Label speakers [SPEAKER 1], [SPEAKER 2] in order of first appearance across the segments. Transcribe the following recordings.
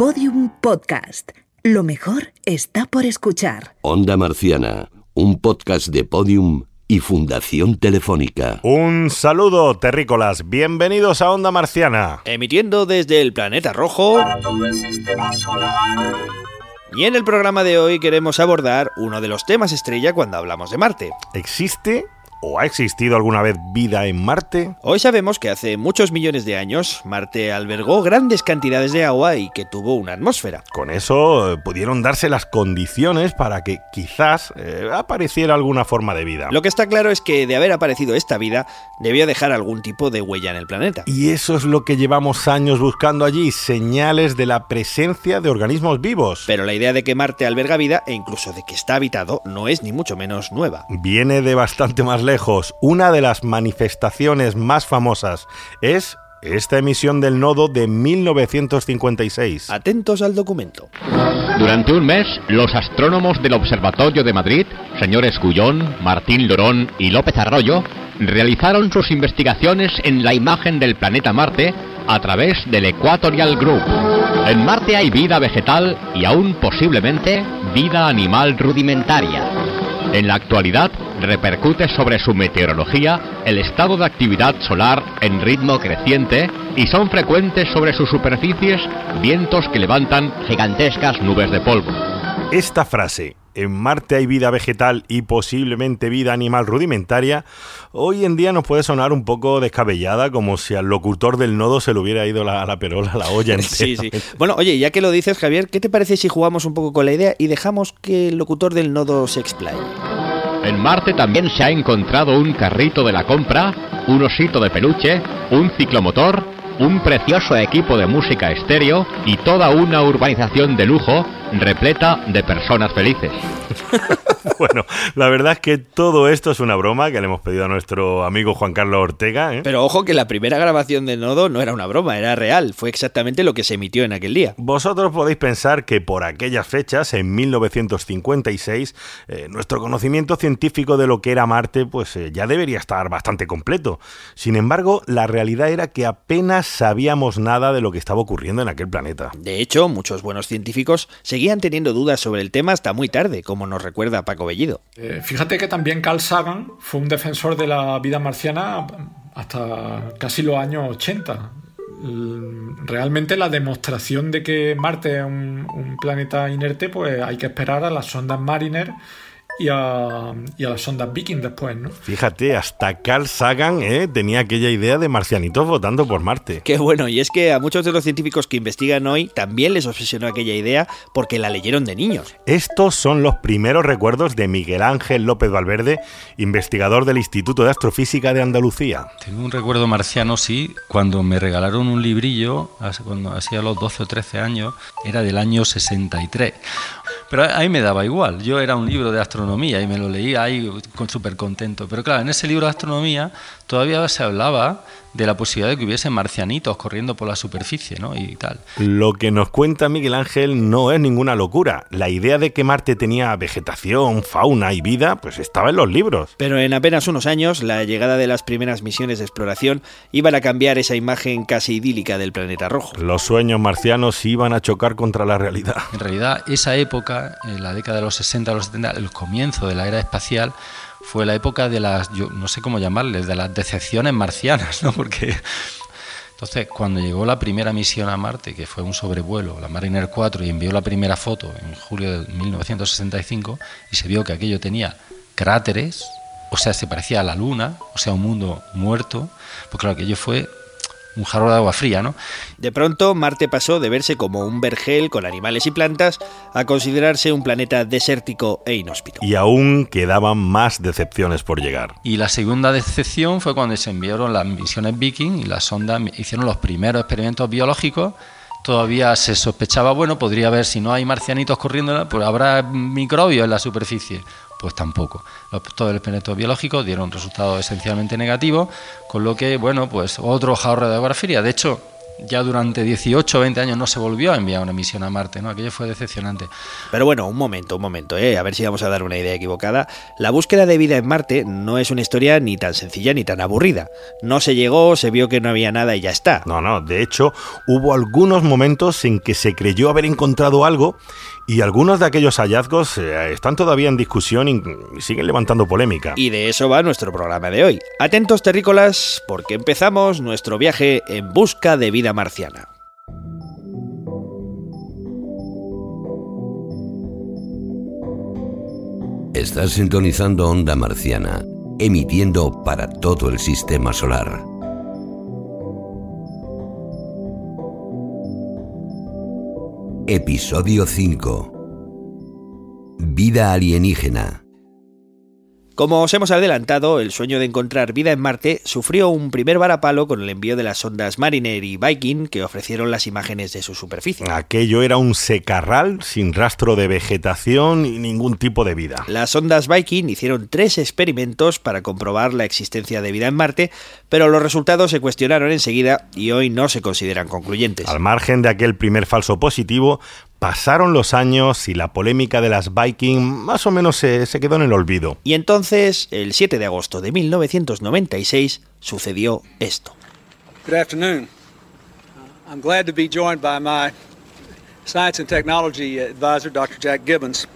[SPEAKER 1] Podium Podcast. Lo mejor está por escuchar.
[SPEAKER 2] Onda Marciana, un podcast de Podium y Fundación Telefónica.
[SPEAKER 3] Un saludo, terrícolas. Bienvenidos a Onda Marciana.
[SPEAKER 4] Emitiendo desde el planeta rojo. Y en el programa de hoy queremos abordar uno de los temas estrella cuando hablamos de Marte.
[SPEAKER 3] ¿Existe ¿O ha existido alguna vez vida en Marte?
[SPEAKER 4] Hoy sabemos que hace muchos millones de años Marte albergó grandes cantidades de agua y que tuvo una atmósfera.
[SPEAKER 3] Con eso eh, pudieron darse las condiciones para que quizás eh, apareciera alguna forma de vida.
[SPEAKER 4] Lo que está claro es que de haber aparecido esta vida debió dejar algún tipo de huella en el planeta.
[SPEAKER 3] Y eso es lo que llevamos años buscando allí, señales de la presencia de organismos vivos.
[SPEAKER 4] Pero la idea de que Marte alberga vida e incluso de que está habitado no es ni mucho menos nueva.
[SPEAKER 3] Viene de bastante más lejos lejos, una de las manifestaciones más famosas es esta emisión del nodo de 1956.
[SPEAKER 4] Atentos al documento.
[SPEAKER 5] Durante un mes, los astrónomos del Observatorio de Madrid, señores Gullón, Martín Lorón y López Arroyo, realizaron sus investigaciones en la imagen del planeta Marte a través del Equatorial Group. En Marte hay vida vegetal y aún posiblemente vida animal rudimentaria. En la actualidad, repercute sobre su meteorología el estado de actividad solar en ritmo creciente y son frecuentes sobre sus superficies vientos que levantan gigantescas nubes de polvo.
[SPEAKER 3] Esta frase, en Marte hay vida vegetal y posiblemente vida animal rudimentaria, hoy en día nos puede sonar un poco descabellada, como si al locutor del nodo se le hubiera ido la, la perola, la olla entera.
[SPEAKER 4] Sí, sí. Bueno, oye, ya que lo dices, Javier, ¿qué te parece si jugamos un poco con la idea y dejamos que el locutor del nodo se explaye?
[SPEAKER 5] En Marte también se ha encontrado un carrito de la compra, un osito de peluche, un ciclomotor, un precioso equipo de música estéreo y toda una urbanización de lujo repleta de personas felices.
[SPEAKER 3] bueno, la verdad es que todo esto es una broma que le hemos pedido a nuestro amigo Juan Carlos Ortega. ¿eh?
[SPEAKER 4] Pero ojo que la primera grabación de Nodo no era una broma, era real, fue exactamente lo que se emitió en aquel día.
[SPEAKER 3] Vosotros podéis pensar que por aquellas fechas, en 1956, eh, nuestro conocimiento científico de lo que era Marte pues eh, ya debería estar bastante completo. Sin embargo, la realidad era que apenas sabíamos nada de lo que estaba ocurriendo en aquel planeta.
[SPEAKER 4] De hecho, muchos buenos científicos seguían teniendo dudas sobre el tema hasta muy tarde, como nos recuerda Paco Bellido.
[SPEAKER 6] Eh, fíjate que también Carl Sagan fue un defensor de la vida marciana hasta casi los años 80. Realmente la demostración de que Marte es un, un planeta inerte, pues hay que esperar a las sondas Mariner y a, y a las sondas Viking después, ¿no?
[SPEAKER 3] Fíjate, hasta Carl Sagan ¿eh? tenía aquella idea de marcianitos votando por Marte.
[SPEAKER 4] Qué bueno, y es que a muchos de los científicos que investigan hoy también les obsesionó aquella idea porque la leyeron de niños.
[SPEAKER 3] Estos son los primeros recuerdos de Miguel Ángel López Valverde, investigador del Instituto de Astrofísica de Andalucía.
[SPEAKER 7] Tengo un recuerdo marciano, sí, cuando me regalaron un librillo, cuando hacía los 12 o 13 años, era del año 63. Pero ahí me daba igual, yo era un libro de astronomía y me lo leía ahí súper contento. Pero claro, en ese libro de astronomía todavía se hablaba de la posibilidad de que hubiese marcianitos corriendo por la superficie, ¿no? Y tal.
[SPEAKER 3] Lo que nos cuenta Miguel Ángel no es ninguna locura. La idea de que Marte tenía vegetación, fauna y vida, pues estaba en los libros.
[SPEAKER 4] Pero en apenas unos años, la llegada de las primeras misiones de exploración iban a cambiar esa imagen casi idílica del planeta rojo.
[SPEAKER 3] Los sueños marcianos iban a chocar contra la realidad.
[SPEAKER 7] En realidad, esa época, en la década de los 60 a los 70, el comienzo de la era espacial, fue la época de las, yo no sé cómo llamarles, de las decepciones marcianas, ¿no? Porque entonces cuando llegó la primera misión a Marte, que fue un sobrevuelo, la Mariner 4, y envió la primera foto en julio de 1965, y se vio que aquello tenía cráteres, o sea, se parecía a la Luna, o sea, un mundo muerto, pues claro, aquello fue un jarro de agua fría, ¿no?
[SPEAKER 4] De pronto, Marte pasó de verse como un vergel con animales y plantas a considerarse un planeta desértico e inhóspito.
[SPEAKER 3] Y aún quedaban más decepciones por llegar.
[SPEAKER 7] Y la segunda decepción fue cuando se enviaron las misiones Viking y las sondas hicieron los primeros experimentos biológicos todavía se sospechaba, bueno, podría haber, si no hay marcianitos corriendo, pues habrá microbios en la superficie. Pues tampoco. Los, todos los experimentos biológicos dieron resultados esencialmente negativos, con lo que, bueno, pues otro jarro de agua fría. De hecho, ya durante 18 o 20 años no se volvió a enviar una misión a Marte, ¿no? Aquello fue decepcionante.
[SPEAKER 4] Pero bueno, un momento, un momento, ¿eh? a ver si vamos a dar una idea equivocada. La búsqueda de vida en Marte no es una historia ni tan sencilla ni tan aburrida. No se llegó, se vio que no había nada y ya está.
[SPEAKER 3] No, no, de hecho, hubo algunos momentos en que se creyó haber encontrado algo y algunos de aquellos hallazgos eh, están todavía en discusión y siguen levantando polémica.
[SPEAKER 4] Y de eso va nuestro programa de hoy. Atentos terrícolas, porque empezamos nuestro viaje en busca de vida marciana.
[SPEAKER 2] Estás sintonizando Onda Marciana, emitiendo para todo el sistema solar. Episodio 5 Vida alienígena
[SPEAKER 4] como os hemos adelantado, el sueño de encontrar vida en Marte sufrió un primer varapalo con el envío de las sondas Mariner y Viking que ofrecieron las imágenes de su superficie.
[SPEAKER 3] Aquello era un secarral sin rastro de vegetación y ningún tipo de vida.
[SPEAKER 4] Las sondas Viking hicieron tres experimentos para comprobar la existencia de vida en Marte, pero los resultados se cuestionaron enseguida y hoy no se consideran concluyentes.
[SPEAKER 3] Al margen de aquel primer falso positivo, Pasaron los años y la polémica de las Viking más o menos se, se, quedó en el olvido.
[SPEAKER 4] Y entonces, el 7 de agosto de 1996, sucedió esto.
[SPEAKER 8] Good afternoon. I'm glad to be joined by my Science and Technology Advisor, Dr. Jack Gibbons,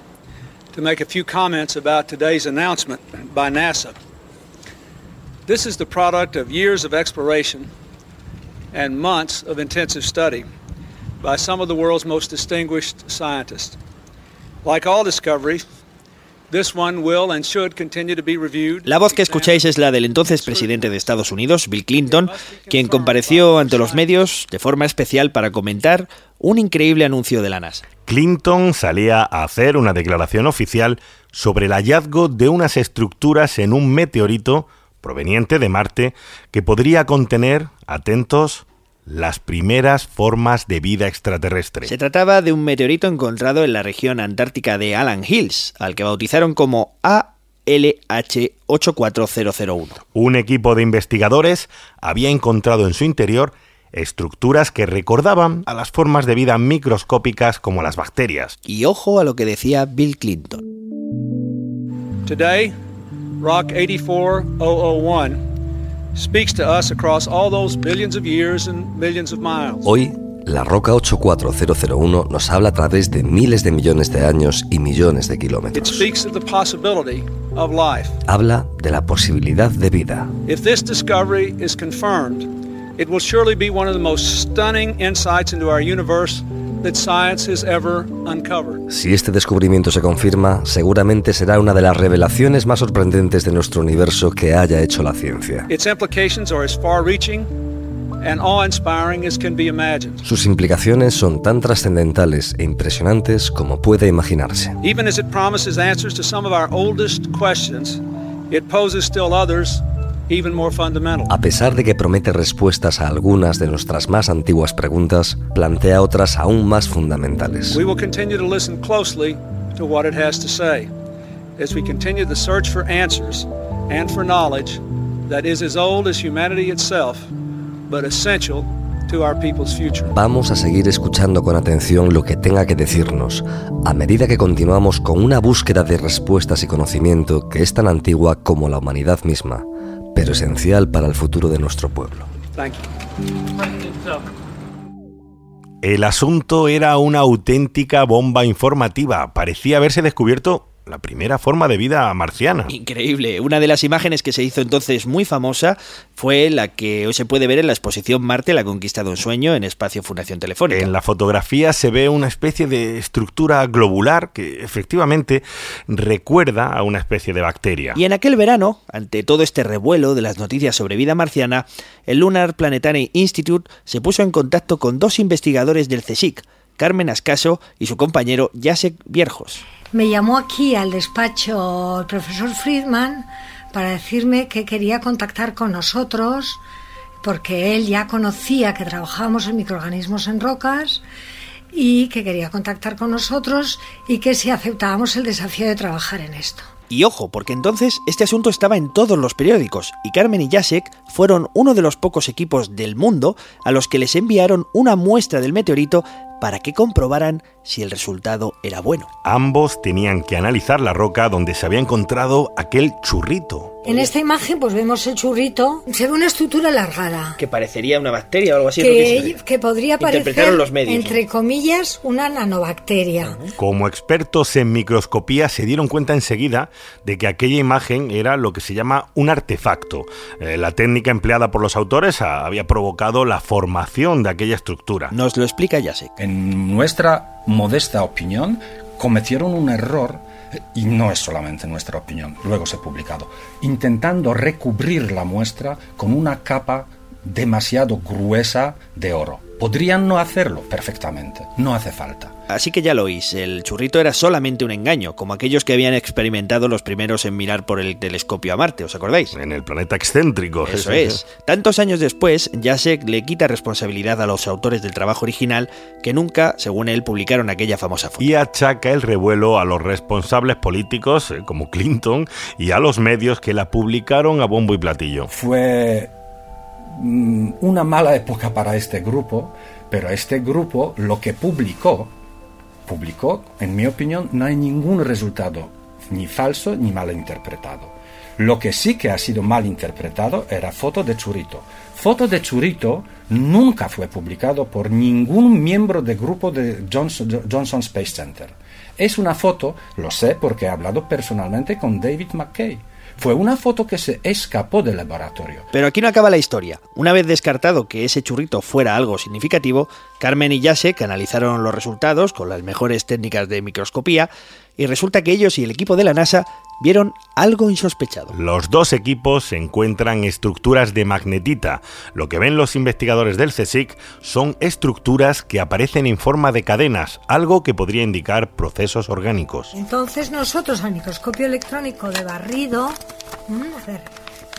[SPEAKER 8] to make a few comments about today's announcement by NASA. This is the product of years of exploration and months of intensive study by some of the world's most distinguished scientists. Like all discoveries, this one will and should continue to be reviewed.
[SPEAKER 4] La voz que escucháis es la del entonces presidente de Estados Unidos, Bill Clinton, quien compareció ante los medios de forma especial para comentar un increíble anuncio de la NASA.
[SPEAKER 3] Clinton salía a hacer una declaración oficial sobre el hallazgo de unas estructuras en un meteorito proveniente de Marte que podría contener, atentos, las primeras formas de vida extraterrestre.
[SPEAKER 4] Se trataba de un meteorito encontrado en la región antártica de Allen Hills, al que bautizaron como ALH84001.
[SPEAKER 3] Un equipo de investigadores había encontrado en su interior estructuras que recordaban a las formas de vida microscópicas como las bacterias.
[SPEAKER 4] Y ojo a lo que decía Bill Clinton.
[SPEAKER 8] Today, Rock 84001
[SPEAKER 9] Hoy, la roca 84001 nos habla a través de miles de millones de años y millones de kilómetros. Habla de la posibilidad de vida.
[SPEAKER 8] If this discovery is confirmed, it will surely be one of the most stunning insights into our universe
[SPEAKER 9] si este descubrimiento se confirma, seguramente será una de las revelaciones más sorprendentes de nuestro universo que haya hecho la ciencia. Sus implicaciones son tan trascendentales e impresionantes como puede imaginarse.
[SPEAKER 8] Even as it promises answers to some of our oldest questions, it poses still others
[SPEAKER 9] a pesar de que promete respuestas a algunas de nuestras más antiguas preguntas, plantea otras aún más fundamentales.
[SPEAKER 8] We will continue to listen closely to what it has to say as we continue the search for answers and for knowledge that is as old as humanity itself, but essential
[SPEAKER 9] Vamos a seguir escuchando con atención lo que tenga que decirnos, a medida que continuamos con una búsqueda de respuestas y conocimiento que es tan antigua como la humanidad misma pero esencial para el futuro de nuestro pueblo.
[SPEAKER 3] El asunto era una auténtica bomba informativa. Parecía haberse descubierto la primera forma de vida marciana.
[SPEAKER 4] Increíble. Una de las imágenes que se hizo entonces muy famosa fue la que hoy se puede ver en la exposición Marte, la conquista de un sueño en Espacio Fundación Telefónica.
[SPEAKER 3] En la fotografía se ve una especie de estructura globular que efectivamente recuerda a una especie de bacteria.
[SPEAKER 4] Y en aquel verano, ante todo este revuelo de las noticias sobre vida marciana, el Lunar Planetary Institute se puso en contacto con dos investigadores del CSIC, Carmen Ascaso y su compañero Jacek Vierjos
[SPEAKER 10] me llamó aquí al despacho el profesor Friedman para decirme que quería contactar con nosotros porque él ya conocía que trabajábamos en microorganismos en rocas y que quería contactar con nosotros y que si aceptábamos el desafío de trabajar en esto.
[SPEAKER 4] Y ojo, porque entonces este asunto estaba en todos los periódicos y Carmen y Jacek fueron uno de los pocos equipos del mundo a los que les enviaron una muestra del meteorito para que comprobaran si el resultado era bueno.
[SPEAKER 3] Ambos tenían que analizar la roca donde se había encontrado aquel churrito.
[SPEAKER 10] En esta imagen pues vemos el churrito, se ve una estructura alargada.
[SPEAKER 4] Que parecería una bacteria o algo así.
[SPEAKER 10] Que, que, podría parecer,
[SPEAKER 4] los medios,
[SPEAKER 10] entre comillas, una nanobacteria.
[SPEAKER 3] Como expertos en microscopía se dieron cuenta enseguida de que aquella imagen era lo que se llama un artefacto. Eh, la técnica empleada por los autores había provocado la formación de aquella estructura.
[SPEAKER 4] Nos lo explica Jacek.
[SPEAKER 11] En nuestra modesta opinión, cometieron un error y no es solamente nuestra opinión, luego se ha publicado, intentando recubrir la muestra con una capa demasiado gruesa de oro. Podrían no hacerlo perfectamente, no hace falta.
[SPEAKER 4] Así que ya lo oís, el churrito era solamente un engaño, como aquellos que habían experimentado los primeros en mirar por el telescopio a Marte, ¿os acordáis?
[SPEAKER 3] En el planeta excéntrico.
[SPEAKER 4] Eso es. Tantos años después, Jacek le quita responsabilidad a los autores del trabajo original, que nunca, según él, publicaron aquella famosa foto.
[SPEAKER 3] Y achaca el revuelo a los responsables políticos, eh, como Clinton, y a los medios que la publicaron a bombo y platillo.
[SPEAKER 11] Fue una mala época para este grupo, pero este grupo lo que publicó publicó, en mi opinión, no hay ningún resultado ni falso ni mal interpretado. Lo que sí que ha sido mal interpretado era Foto de Churito. Foto de Churito nunca fue publicado por ningún miembro del grupo de Johnson, Johnson Space Center. Es una foto, lo sé porque he hablado personalmente con David McKay fue una foto que se escapó del laboratorio.
[SPEAKER 4] Pero aquí no acaba la historia. Una vez descartado que ese churrito fuera algo significativo, Carmen y Jacek analizaron los resultados con las mejores técnicas de microscopía y resulta que ellos y el equipo de la NASA vieron algo insospechado.
[SPEAKER 3] Los dos equipos encuentran estructuras de magnetita. Lo que ven los investigadores del CSIC son estructuras que aparecen en forma de cadenas, algo que podría indicar procesos orgánicos.
[SPEAKER 10] Entonces nosotros al microscopio electrónico de barrido, a ver,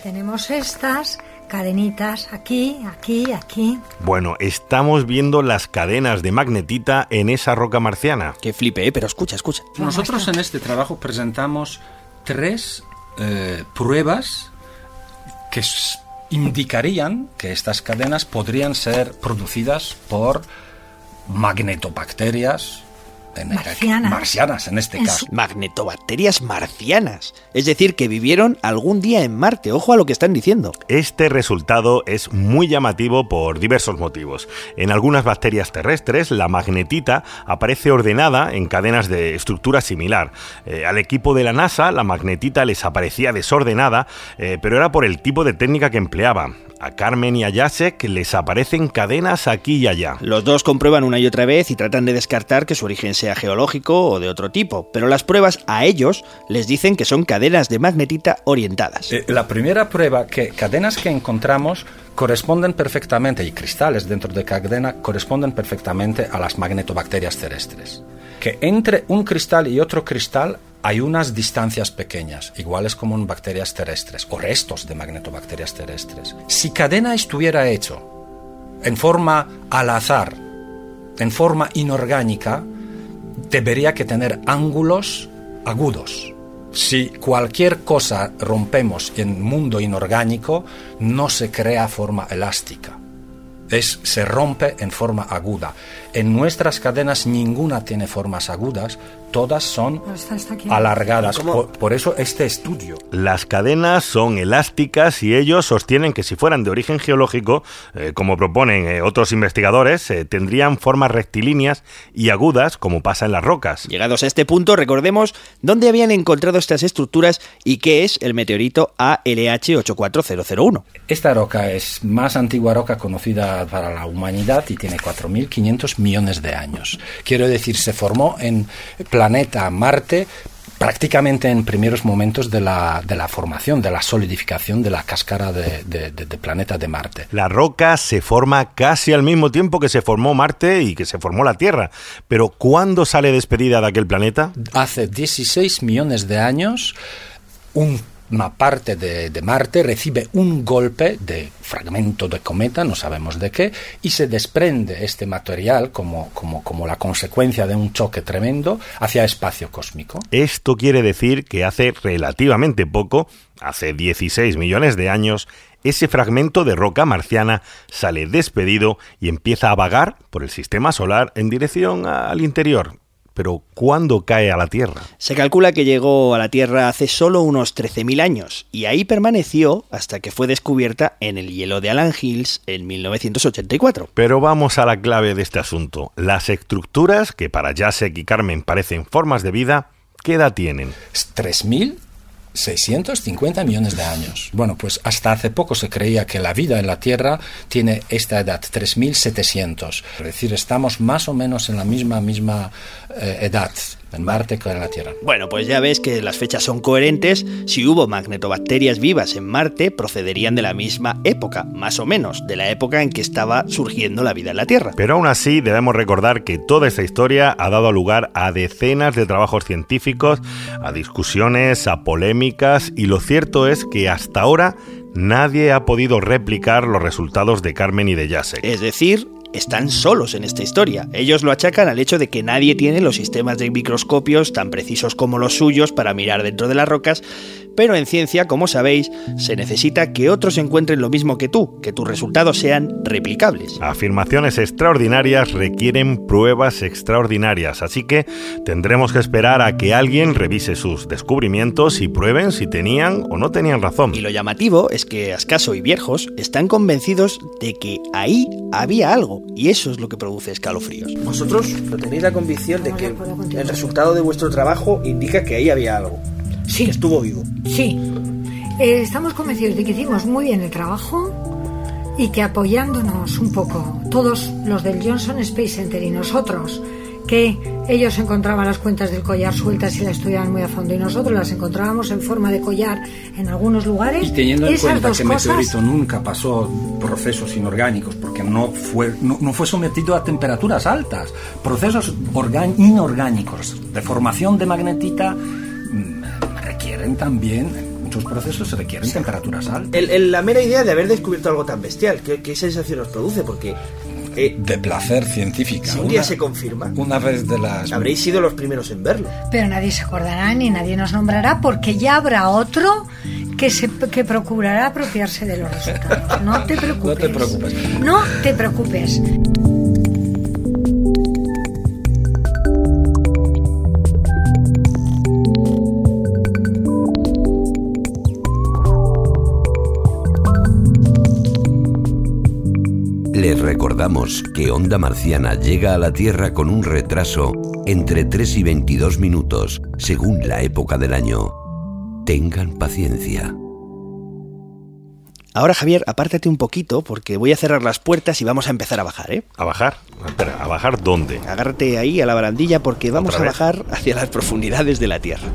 [SPEAKER 10] tenemos estas cadenitas aquí, aquí, aquí.
[SPEAKER 3] Bueno, estamos viendo las cadenas de magnetita en esa roca marciana.
[SPEAKER 4] Que flipe, ¿eh? pero escucha, escucha.
[SPEAKER 11] Nosotros en este trabajo presentamos tres eh, pruebas que indicarían que estas cadenas podrían ser producidas por magnetobacterias
[SPEAKER 10] marcianas.
[SPEAKER 11] marcianas en este caso.
[SPEAKER 4] Magnetobacterias marcianas. Es decir, que vivieron algún día en Marte. Ojo a lo que están diciendo.
[SPEAKER 3] Este resultado es muy llamativo por diversos motivos. En algunas bacterias terrestres, la magnetita aparece ordenada en cadenas de estructura similar. Eh, al equipo de la NASA, la magnetita les aparecía desordenada, eh, pero era por el tipo de técnica que empleaba. A Carmen y a Jacek les aparecen cadenas aquí y allá.
[SPEAKER 4] Los dos comprueban una y otra vez y tratan de descartar que su origen sea geológico o de otro tipo, pero las pruebas a ellos les dicen que son cadenas de magnetita orientadas.
[SPEAKER 11] Eh, la primera prueba que cadenas que encontramos corresponden perfectamente, y cristales dentro de cadena corresponden perfectamente a las magnetobacterias terrestres. Que entre un cristal y otro cristal hay unas distancias pequeñas, iguales como en bacterias terrestres o restos de magnetobacterias terrestres. Si cadena estuviera hecho en forma al azar, en forma inorgánica, debería que tener ángulos agudos. Si cualquier cosa rompemos en mundo inorgánico, no se crea forma elástica. Es, se rompe en forma aguda. En nuestras cadenas ninguna tiene formas agudas, todas son alargadas. Por, eso este estudio.
[SPEAKER 3] Las cadenas son elásticas y ellos sostienen que si fueran de origen geológico, eh, como proponen eh, otros investigadores, eh, tendrían formas rectilíneas y agudas como pasa en las rocas.
[SPEAKER 4] Llegados a este punto, recordemos dónde habían encontrado estas estructuras y qué es el meteorito ALH 84001.
[SPEAKER 11] Esta roca es más antigua roca conocida para la humanidad y tiene 4.500 millones de años. Quiero decir, se formó en planeta Marte prácticamente en primeros momentos de la, de la, formación, de la solidificación de la cáscara de, de, planeta de Marte.
[SPEAKER 3] La roca se forma casi al mismo tiempo que se formó Marte y que se formó la Tierra. Pero ¿cuándo sale despedida de aquel planeta?
[SPEAKER 11] Hace 16 millones de años, un una parte de, Marte recibe un golpe de fragmento de cometa, no sabemos de qué, y se desprende este material como, como, como la consecuencia de un choque tremendo hacia espacio cósmico.
[SPEAKER 3] Esto quiere decir que hace relativamente poco, hace 16 millones de años, ese fragmento de roca marciana sale despedido y empieza a vagar por el sistema solar en dirección al interior. Pero ¿cuándo cae a la Tierra?
[SPEAKER 4] Se calcula que llegó a la Tierra hace solo unos 13.000 años y ahí permaneció hasta que fue descubierta en el hielo de Alan Hills en 1984.
[SPEAKER 3] Pero vamos a la clave de este asunto. Las estructuras, que para Jacek y Carmen parecen formas de vida, ¿qué edad tienen?
[SPEAKER 11] ¿3.000? 650 millones de años. Bueno, pues hasta hace poco se creía que la vida en la Tierra tiene esta edad, 3700. Es decir, estamos más o menos en la misma, misma eh, edad en Marte que en la Tierra.
[SPEAKER 4] Bueno, pues ya ves que las fechas son coherentes. Si hubo magnetobacterias vivas en Marte, procederían de la misma época, más o menos, de la época en que estaba surgiendo la vida en la Tierra.
[SPEAKER 3] Pero aún así debemos recordar que toda esta historia ha dado lugar a decenas de trabajos científicos, a discusiones, a polémicas, y lo cierto es que hasta ahora nadie ha podido replicar los resultados de Carmen y de Jacek.
[SPEAKER 4] Es decir, están solos en esta historia. Ellos lo achacan al hecho de que nadie tiene los sistemas de microscopios tan precisos como los suyos para mirar dentro de las rocas, pero en ciencia, como sabéis, se necesita que otros encuentren lo mismo que tú, que tus resultados sean replicables.
[SPEAKER 3] Afirmaciones extraordinarias requieren pruebas extraordinarias, así que tendremos que esperar a que alguien revise sus descubrimientos y prueben si tenían o no tenían razón.
[SPEAKER 4] Y lo llamativo es que Ascaso y Viejos están convencidos de que ahí había algo, y eso es lo que produce escalofríos.
[SPEAKER 12] Vosotros tenéis la convicción de que el resultado de vuestro trabajo indica que ahí había algo.
[SPEAKER 10] Sí.
[SPEAKER 12] estuvo vivo.
[SPEAKER 10] Sí. Eh, estamos convencidos de que hicimos muy bien el trabajo y que apoyándonos un poco, todos los del Johnson Space Center y nosotros, que ellos encontraban las cuentas del collar sueltas y las estudiaban muy a fondo y nosotros las encontrábamos en forma de collar en algunos lugares.
[SPEAKER 11] Y teniendo en cuenta que el meteorito nunca pasó procesos inorgánicos porque no fue, no, fue sometido a temperaturas altas, procesos inorgánicos de formación de magnetita requieren también muchos procesos se requieren temperaturas altas.
[SPEAKER 12] la mera idea de haber descubierto algo tan bestial, ¿qué, sensación os produce? Porque
[SPEAKER 11] eh, de placer científica.
[SPEAKER 12] Si un día se confirma.
[SPEAKER 11] Una vez de las.
[SPEAKER 12] Habréis sido los primeros en verlo.
[SPEAKER 10] Pero nadie se acordará ni nadie nos nombrará porque ya habrá otro que, se, que procurará apropiarse de los resultados. No te preocupes.
[SPEAKER 11] no te preocupes.
[SPEAKER 10] No te preocupes.
[SPEAKER 2] Recordamos que Onda Marciana llega a la Tierra con un retraso entre 3 y 22 minutos, según la época del año. Tengan paciencia.
[SPEAKER 4] Ahora, Javier, apártate un poquito porque voy a cerrar las puertas y vamos a empezar a bajar, ¿eh?
[SPEAKER 3] ¿A bajar? Espera, ¿a bajar dónde?
[SPEAKER 4] Agárrate ahí a la barandilla porque vamos a bajar hacia las profundidades de la Tierra.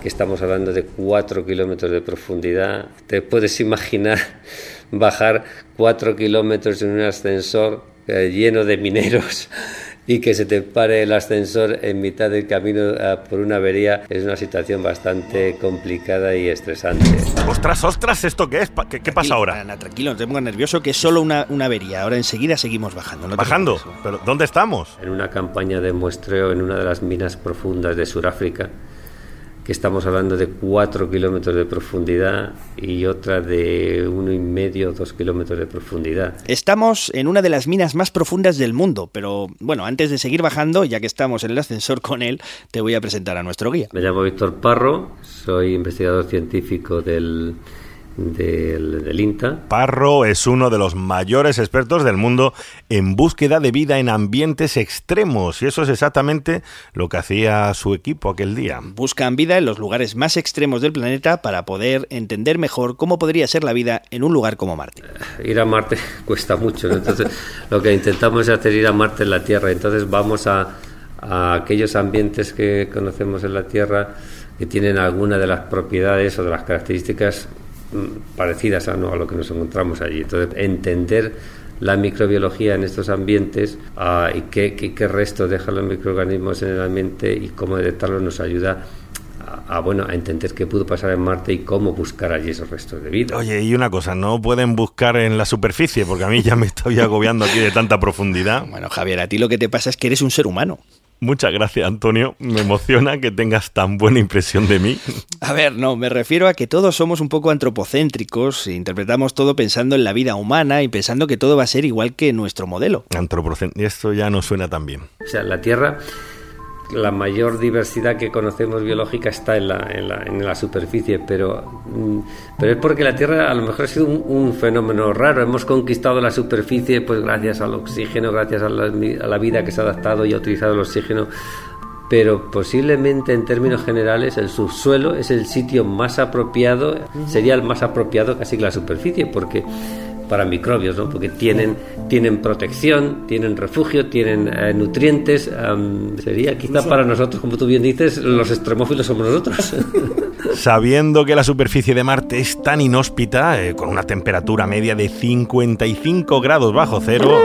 [SPEAKER 13] Que estamos hablando de 4 kilómetros de profundidad. Te puedes imaginar bajar cuatro kilómetros en un ascensor eh, lleno de mineros y que se te pare el ascensor en mitad del camino eh, por una avería es una situación bastante complicada y estresante.
[SPEAKER 3] ¡Ostras, ostras! ¿Esto qué es? ¿Qué, pasa ahora?
[SPEAKER 4] tranquilo, no te pongas nervioso, que es solo una, una avería. Ahora enseguida seguimos bajando.
[SPEAKER 3] ¿Bajando? ¿Pero dónde estamos?
[SPEAKER 13] En una campaña de muestreo en una de las minas profundas de Sudáfrica estamos hablando de 4 kilómetros de profundidad y otra de uno y medio, dos kilómetros de profundidad.
[SPEAKER 4] Estamos en una de las minas más profundas del mundo, pero bueno, antes de seguir bajando, ya que estamos en el ascensor con él, te voy a presentar a nuestro guía.
[SPEAKER 13] Me llamo Víctor Parro, soy investigador científico del del, INTA.
[SPEAKER 3] Parro es uno de los mayores expertos del mundo en búsqueda de vida en ambientes extremos y eso es exactamente lo que hacía su equipo aquel día.
[SPEAKER 4] Buscan vida en los lugares más extremos del planeta para poder entender mejor cómo podría ser la vida en un lugar como Marte.
[SPEAKER 13] Ir a Marte cuesta mucho, entonces lo que intentamos es hacer ir a Marte en la Tierra, entonces vamos a, a aquellos ambientes que conocemos en la Tierra que tienen alguna de las propiedades o de las características parecidas a, lo que nos encontramos allí. Entonces, entender la microbiología en estos ambientes ah, y qué, qué, resto dejan los microorganismos en el ambiente y cómo detectarlo nos ayuda bueno, a entender qué pudo pasar en Marte y cómo buscar allí esos restos de vida.
[SPEAKER 3] Oye, y una cosa, no pueden buscar en la superficie, porque a mí ya me estoy agobiando aquí de tanta profundidad.
[SPEAKER 4] Bueno, Javier, a ti lo que te pasa es que eres un ser humano.
[SPEAKER 3] Muchas gracias, Antonio. Me emociona que tengas tan buena impresión de mí.
[SPEAKER 4] A ver, no, me refiero a que todos somos un poco antropocéntricos, e interpretamos todo pensando en la vida humana y pensando que todo va a ser igual que nuestro modelo.
[SPEAKER 3] Antropocéntrico, esto ya no suena tan bien.
[SPEAKER 13] O sea, la Tierra la mayor diversidad que conocemos biológica está en la, en la, en la superficie, pero, mm, pero es porque la Tierra a lo mejor ha sido un, fenómeno raro. Hemos conquistado la superficie pues gracias al oxígeno, gracias a la, a la vida que se ha adaptado y ha utilizado el oxígeno pero posiblemente en términos generales el subsuelo es el sitio más apropiado, sería el más apropiado casi que la superficie, porque para microbios, ¿no? porque tienen, tienen protección, tienen refugio, tienen eh, nutrientes. sería quizá para nosotros, como tú bien dices, los extremófilos somos nosotros.
[SPEAKER 3] Sabiendo que la superficie de Marte es tan inhóspita, eh, con una temperatura media de 55 grados bajo cero,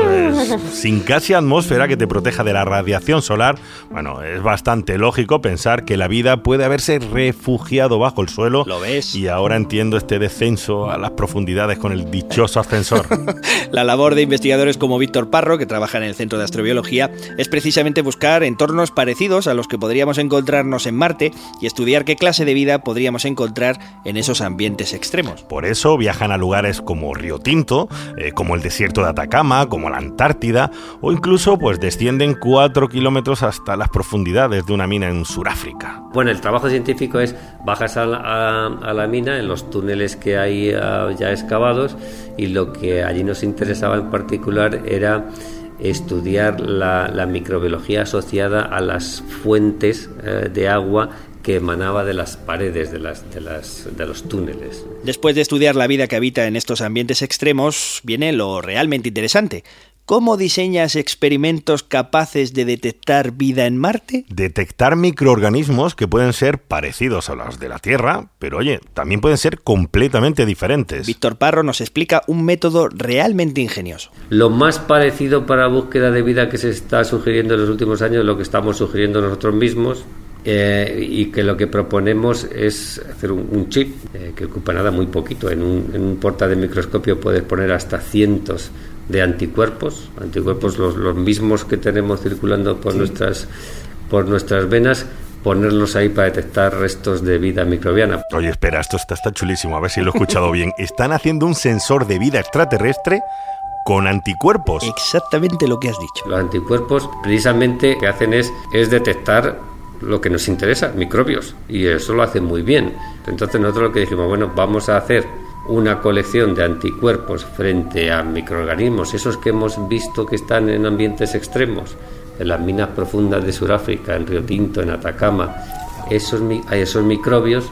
[SPEAKER 3] sin casi atmósfera que te proteja de la radiación solar, bueno, es bastante lógico pensar que la vida puede haberse refugiado bajo el suelo.
[SPEAKER 4] ¿Lo ves?
[SPEAKER 3] Y ahora entiendo este descenso a las profundidades con el dichoso ascensor
[SPEAKER 4] La labor de investigadores como Víctor Parro, que trabaja en el Centro de Astrobiología, es precisamente buscar entornos parecidos a los que podríamos encontrarnos en Marte y estudiar qué clase de vida podríamos encontrar en esos ambientes extremos.
[SPEAKER 3] Por eso viajan a lugares como Río Tinto, eh, como el desierto de Atacama, como la Antártida, o incluso pues descienden cuatro kilómetros hasta las profundidades de una mina en Sudáfrica.
[SPEAKER 13] Bueno, el trabajo científico es bajas a la, mina en los túneles que hay ah, ya excavados y lo que allí nos interesaba en particular era estudiar la, microbiología asociada a las fuentes eh, de agua que emanaba de las paredes de, de, las, de los túneles.
[SPEAKER 4] Después de estudiar la vida que habita en estos ambientes extremos, viene lo realmente interesante. ¿Cómo diseñas experimentos capaces de detectar vida en Marte?
[SPEAKER 3] Detectar microorganismos que pueden ser parecidos a los de la Tierra, pero oye, también pueden ser completamente diferentes.
[SPEAKER 4] Víctor Parro nos explica un método realmente ingenioso.
[SPEAKER 13] Lo más parecido para la búsqueda de vida que se está sugiriendo en los últimos años es lo que estamos sugiriendo nosotros mismos, eh, y que lo que proponemos es hacer un, chip eh, que ocupa nada muy poquito. En un, en un porta de microscopio puedes poner hasta cientos de anticuerpos, anticuerpos los, los mismos que tenemos circulando por, nuestras, por nuestras venas, ponerlos ahí para detectar restos de vida microbiana.
[SPEAKER 3] Oye, espera, esto está, está chulísimo, a ver si lo he escuchado bien. Están haciendo un sensor de vida extraterrestre con anticuerpos.
[SPEAKER 4] Exactamente lo que has dicho.
[SPEAKER 13] Los anticuerpos precisamente lo que hacen es, es detectar lo que nos interesa, microbios, y eso lo hacen muy bien. Entonces nosotros lo que dijimos, bueno, vamos a hacer una colección de anticuerpos frente a microorganismos, esos que hemos visto que están en ambientes extremos, en las minas profundas de Sudáfrica, en Río Tinto, en Atacama, esos, a esos microbios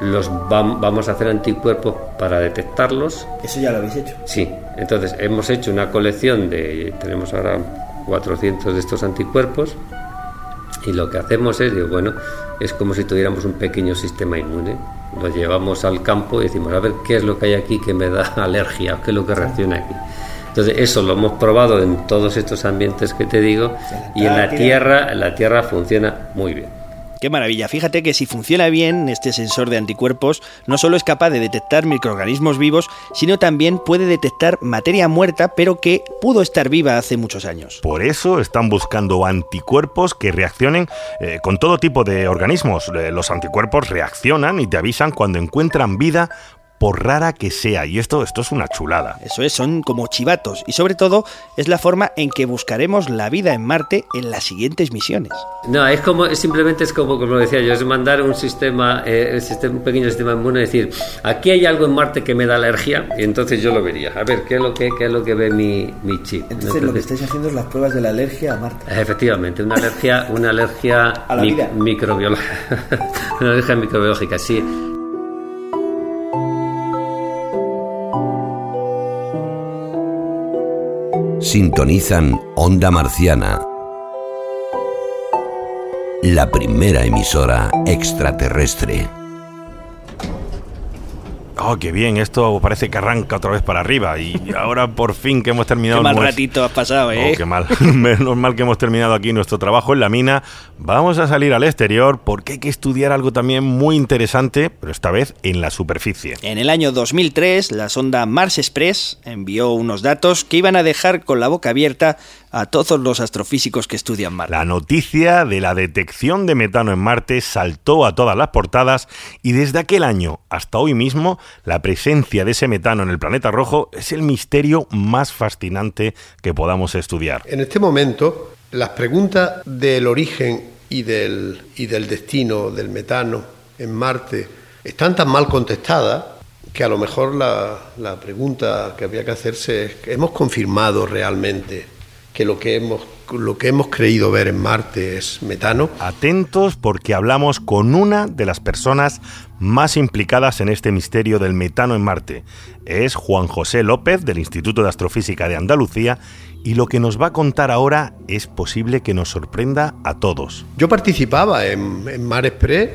[SPEAKER 13] los vamos a hacer anticuerpos para detectarlos.
[SPEAKER 12] ¿Eso ya lo habéis hecho?
[SPEAKER 13] Sí, entonces hemos hecho una colección de, tenemos ahora 400 de estos anticuerpos y lo que hacemos es, digo, bueno, es como si tuviéramos un pequeño sistema inmune. Lo llevamos al campo y decimos, a ver qué es lo que hay aquí que me da alergia, qué es lo que reacciona aquí. Entonces eso lo hemos probado en todos estos ambientes que te digo y en la tierra, en la tierra funciona muy bien.
[SPEAKER 4] Qué maravilla. Fíjate que si funciona bien este sensor de anticuerpos, no solo es capaz de detectar microorganismos vivos, sino también puede detectar materia muerta, pero que pudo estar viva hace muchos años.
[SPEAKER 3] Por eso están buscando anticuerpos que reaccionen eh, con todo tipo de organismos. Eh, los anticuerpos reaccionan y te avisan cuando encuentran vida por rara que sea. Y esto, esto es una chulada.
[SPEAKER 4] Eso es, son como chivatos. Y sobre todo es la forma en que buscaremos la vida en Marte en las siguientes misiones.
[SPEAKER 13] No, es como, simplemente es como, como decía yo, es mandar un sistema, eh, un pequeño sistema inmune, decir, aquí hay algo en Marte que me da alergia, y entonces yo lo vería. A ver, ¿qué es lo que, qué es lo que ve mi, mi chip?
[SPEAKER 12] Entonces, lo que estáis haciendo es las pruebas de la alergia a Marte.
[SPEAKER 13] Efectivamente, una alergia, una alergia
[SPEAKER 12] a la vida.
[SPEAKER 13] microbiológica. una alergia microbiológica, sí.
[SPEAKER 2] Sintonizan Onda Marciana, la primera emisora extraterrestre.
[SPEAKER 3] Oh, qué bien, esto parece que arranca otra vez para arriba. Y ahora por fin que hemos terminado.
[SPEAKER 4] Qué mal ratito has pasado, ¿eh?
[SPEAKER 3] Oh, qué mal. Menos mal que hemos terminado aquí nuestro trabajo en la mina. Vamos a salir al exterior porque hay que estudiar algo también muy interesante, pero esta vez en la superficie.
[SPEAKER 4] En el año 2003, la sonda Mars Express envió unos datos que iban a dejar con la boca abierta a todos los astrofísicos que estudian Marte.
[SPEAKER 3] La noticia de la detección de metano en Marte saltó a todas las portadas y desde aquel año hasta hoy mismo la presencia de ese metano en el planeta rojo es el misterio más fascinante que podamos estudiar.
[SPEAKER 14] En este momento, las preguntas del origen y del, y del destino del metano en Marte están tan mal contestadas que a lo mejor la, la pregunta que había que hacerse es, ¿hemos confirmado realmente que lo que hemos lo que hemos creído ver en Marte es metano.
[SPEAKER 3] Atentos porque hablamos con una de las personas más implicadas en este misterio del metano en Marte. Es Juan José López del Instituto de Astrofísica de Andalucía y lo que nos va a contar ahora es posible que nos sorprenda a todos.
[SPEAKER 14] Yo participaba en, en Mar Express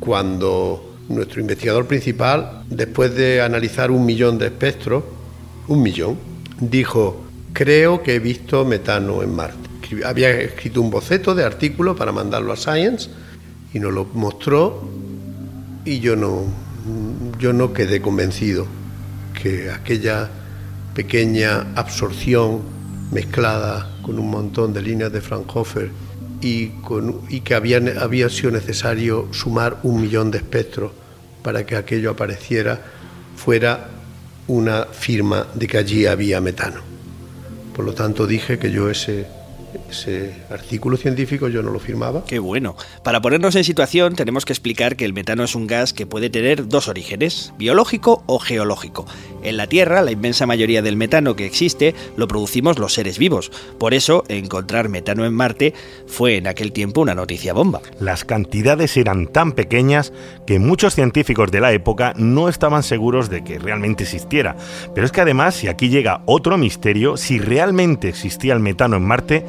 [SPEAKER 14] cuando nuestro investigador principal, después de analizar un millón de espectros, un millón, dijo creo que he visto metano en Marte. Había escrito un boceto de artículo para mandarlo a Science y nos lo mostró y yo no, yo no quedé convencido que aquella pequeña absorción mezclada con un montón de líneas de Fraunhofer y, con, y que había, había sido necesario sumar un millón de espectros para que aquello apareciera fuera una firma de que allí había metano. Por lo tanto, dije que yo ese, ese artículo científico yo no lo firmaba.
[SPEAKER 4] Qué bueno. Para ponernos en situación, tenemos que explicar que el metano es un gas que puede tener dos orígenes, biológico o geológico. En la Tierra, la inmensa mayoría del metano que existe lo producimos los seres vivos. Por eso, encontrar metano en Marte fue en aquel tiempo una noticia bomba.
[SPEAKER 3] Las cantidades eran tan pequeñas que muchos científicos de la época no estaban seguros de que realmente existiera. Pero es que además, si aquí llega otro misterio, si realmente existía el metano en Marte,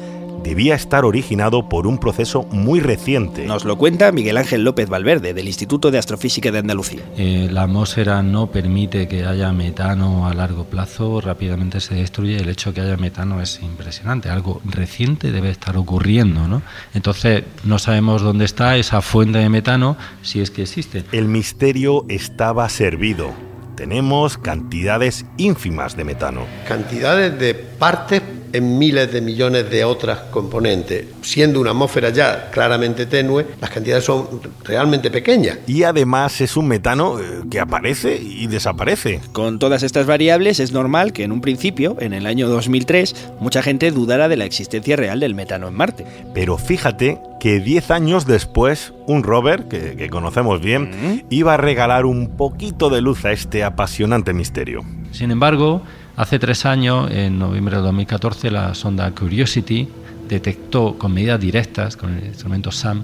[SPEAKER 3] debía estar originado por un proceso muy reciente.
[SPEAKER 4] Nos lo cuenta Miguel Ángel López Valverde, del Instituto de Astrofísica de Andalucía.
[SPEAKER 7] Eh, la atmósfera no permite que haya metano a largo plazo, rápidamente se destruye. El hecho de que haya metano es impresionante, algo reciente debe estar ocurriendo. ¿no? Entonces, no sabemos dónde está esa fuente de metano, si es que existe.
[SPEAKER 3] El misterio estaba servido tenemos cantidades ínfimas de metano.
[SPEAKER 14] Cantidades de partes en miles de millones de otras componentes. Siendo una atmósfera ya claramente tenue, las cantidades son realmente pequeñas.
[SPEAKER 3] Y además es un metano eh, que aparece y desaparece.
[SPEAKER 4] Con todas estas variables es normal que en un principio, en el año 2003, mucha gente dudara de la existencia real del metano en Marte.
[SPEAKER 3] Pero fíjate que 10 años después, un rover, que, conocemos bien, iba a regalar un poquito de luz a este apasionante misterio.
[SPEAKER 7] Sin embargo, Hace tres años, en noviembre de 2014, la sonda Curiosity detectó con medidas directas, con el instrumento SAM,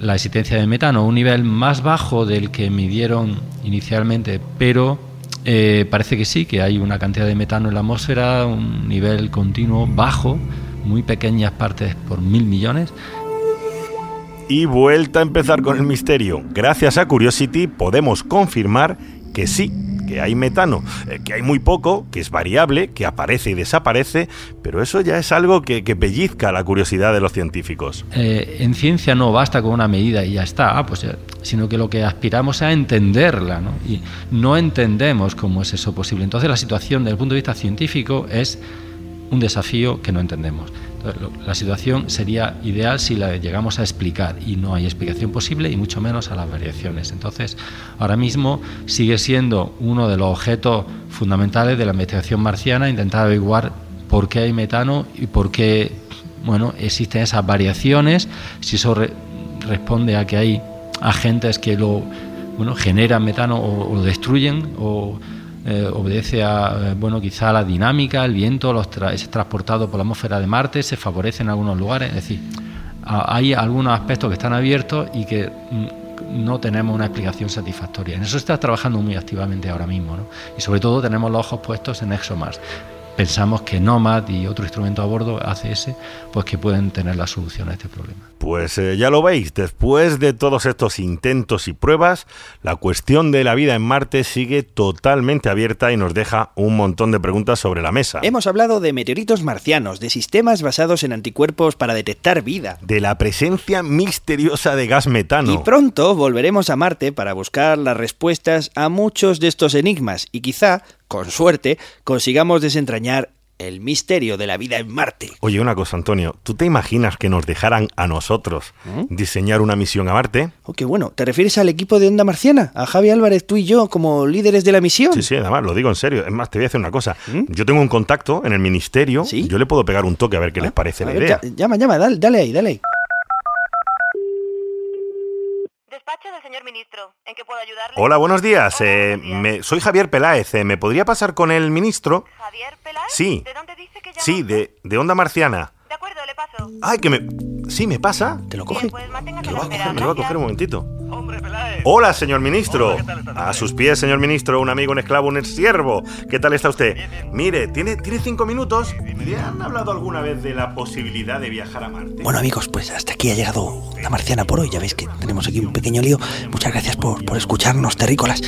[SPEAKER 7] la existencia de metano, un nivel más bajo del que midieron inicialmente, pero eh, parece que sí, que hay una cantidad de metano en la atmósfera, un nivel continuo bajo, muy pequeñas partes por mil millones.
[SPEAKER 3] Y vuelta a empezar con el misterio. Gracias a Curiosity podemos confirmar que sí, que hay metano, eh, que hay muy poco, que es variable, que aparece y desaparece, pero eso ya es algo que, pellizca la curiosidad de los científicos.
[SPEAKER 7] Eh, en ciencia no basta con una medida y ya está, ah, pues, eh, sino que lo que aspiramos a entenderla, ¿no? y no entendemos cómo es eso posible. Entonces la situación desde el punto de vista científico es un desafío que no entendemos. La situación sería ideal si la llegamos a explicar y no hay explicación posible y mucho menos a las variaciones. Entonces, ahora mismo sigue siendo uno de los objetos fundamentales de la investigación marciana intentar averiguar por qué hay metano y por qué bueno, existen esas variaciones, si eso responde a que hay agentes que lo bueno, generan metano o, lo destruyen o eh, obedece a, eh, bueno, quizá a la dinámica, el viento, los es transportado por la atmósfera de Marte, se favorece en algunos lugares, es decir, hay algunos aspectos que están abiertos y que mm, no tenemos una explicación satisfactoria. En eso se está trabajando muy activamente ahora mismo, ¿no? y sobre todo tenemos los ojos puestos en ExoMars. Pensamos que Nomad y otro instrumento a bordo, ACS, pues que pueden tener la solución a este problema.
[SPEAKER 3] Pues eh, ya lo veis, después de todos estos intentos y pruebas, la cuestión de la vida en Marte sigue totalmente abierta y nos deja un montón de preguntas sobre la mesa.
[SPEAKER 4] Hemos hablado de meteoritos marcianos, de sistemas basados en anticuerpos para detectar vida,
[SPEAKER 3] de la presencia misteriosa de gas metano.
[SPEAKER 4] Y pronto volveremos a Marte para buscar las respuestas a muchos de estos enigmas y quizá, con suerte, consigamos desentrañar el misterio de la vida en Marte.
[SPEAKER 3] Oye, una cosa, Antonio, ¿tú te imaginas que nos dejaran a nosotros ¿Mm? diseñar una misión a Marte?
[SPEAKER 4] Oh, qué bueno. ¿Te refieres al equipo de Onda Marciana? ¿A Javi Álvarez, tú y yo, como líderes de la misión?
[SPEAKER 3] Sí, sí, además, lo digo en serio. Es más, te voy a hacer una cosa. ¿Mm? Yo tengo un contacto en el ministerio. ¿Sí? Yo le puedo pegar un toque a ver qué les ah, parece la idea.
[SPEAKER 4] Llama, llama, dale, dale ahí, dale ahí.
[SPEAKER 15] del señor ministro. ¿En qué puedo ayudarle?
[SPEAKER 3] Hola, buenos días. Eh, me, soy Javier Peláez. Eh, ¿Me podría pasar con el ministro?
[SPEAKER 15] ¿Javier Peláez?
[SPEAKER 3] Sí.
[SPEAKER 15] ¿De dónde dice que llama?
[SPEAKER 3] Sí, de, de Onda Marciana.
[SPEAKER 15] De acuerdo, le paso.
[SPEAKER 3] Ay, que me... Sí, me pasa.
[SPEAKER 4] ¿Te lo coge?
[SPEAKER 15] pues
[SPEAKER 3] me lo, va a coger, me lo va a coger un momentito. Hombre, Peláez. Hola, señor ministro. a sus pies, señor ministro, un amigo, un esclavo, un siervo. ¿Qué tal está usted? Mire, ¿tiene, ¿tiene cinco minutos? ¿Le han hablado alguna vez de la posibilidad de viajar a Marte?
[SPEAKER 4] Bueno, amigos, pues hasta aquí ha llegado la marciana por hoy. Ya veis que tenemos aquí un pequeño lío. Muchas gracias por, por escucharnos, terrícolas.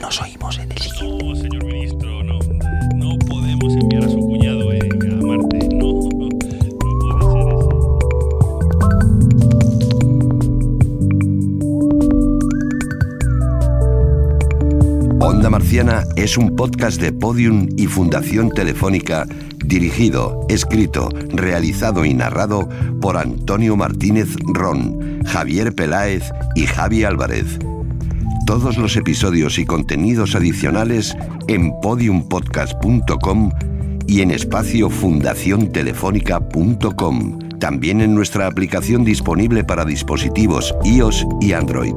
[SPEAKER 4] Nos oímos en el siguiente.
[SPEAKER 3] No, señor ministro, no. No podemos enviar a su
[SPEAKER 2] Onda Marciana es un podcast de Podium y Fundación Telefónica dirigido, escrito, realizado y narrado por Antonio Martínez Ron, Javier Peláez y Javi Álvarez. Todos los episodios y contenidos adicionales en podiumpodcast.com y en espacio fundaciontelefónica.com. También en nuestra aplicación disponible para dispositivos iOS y Android.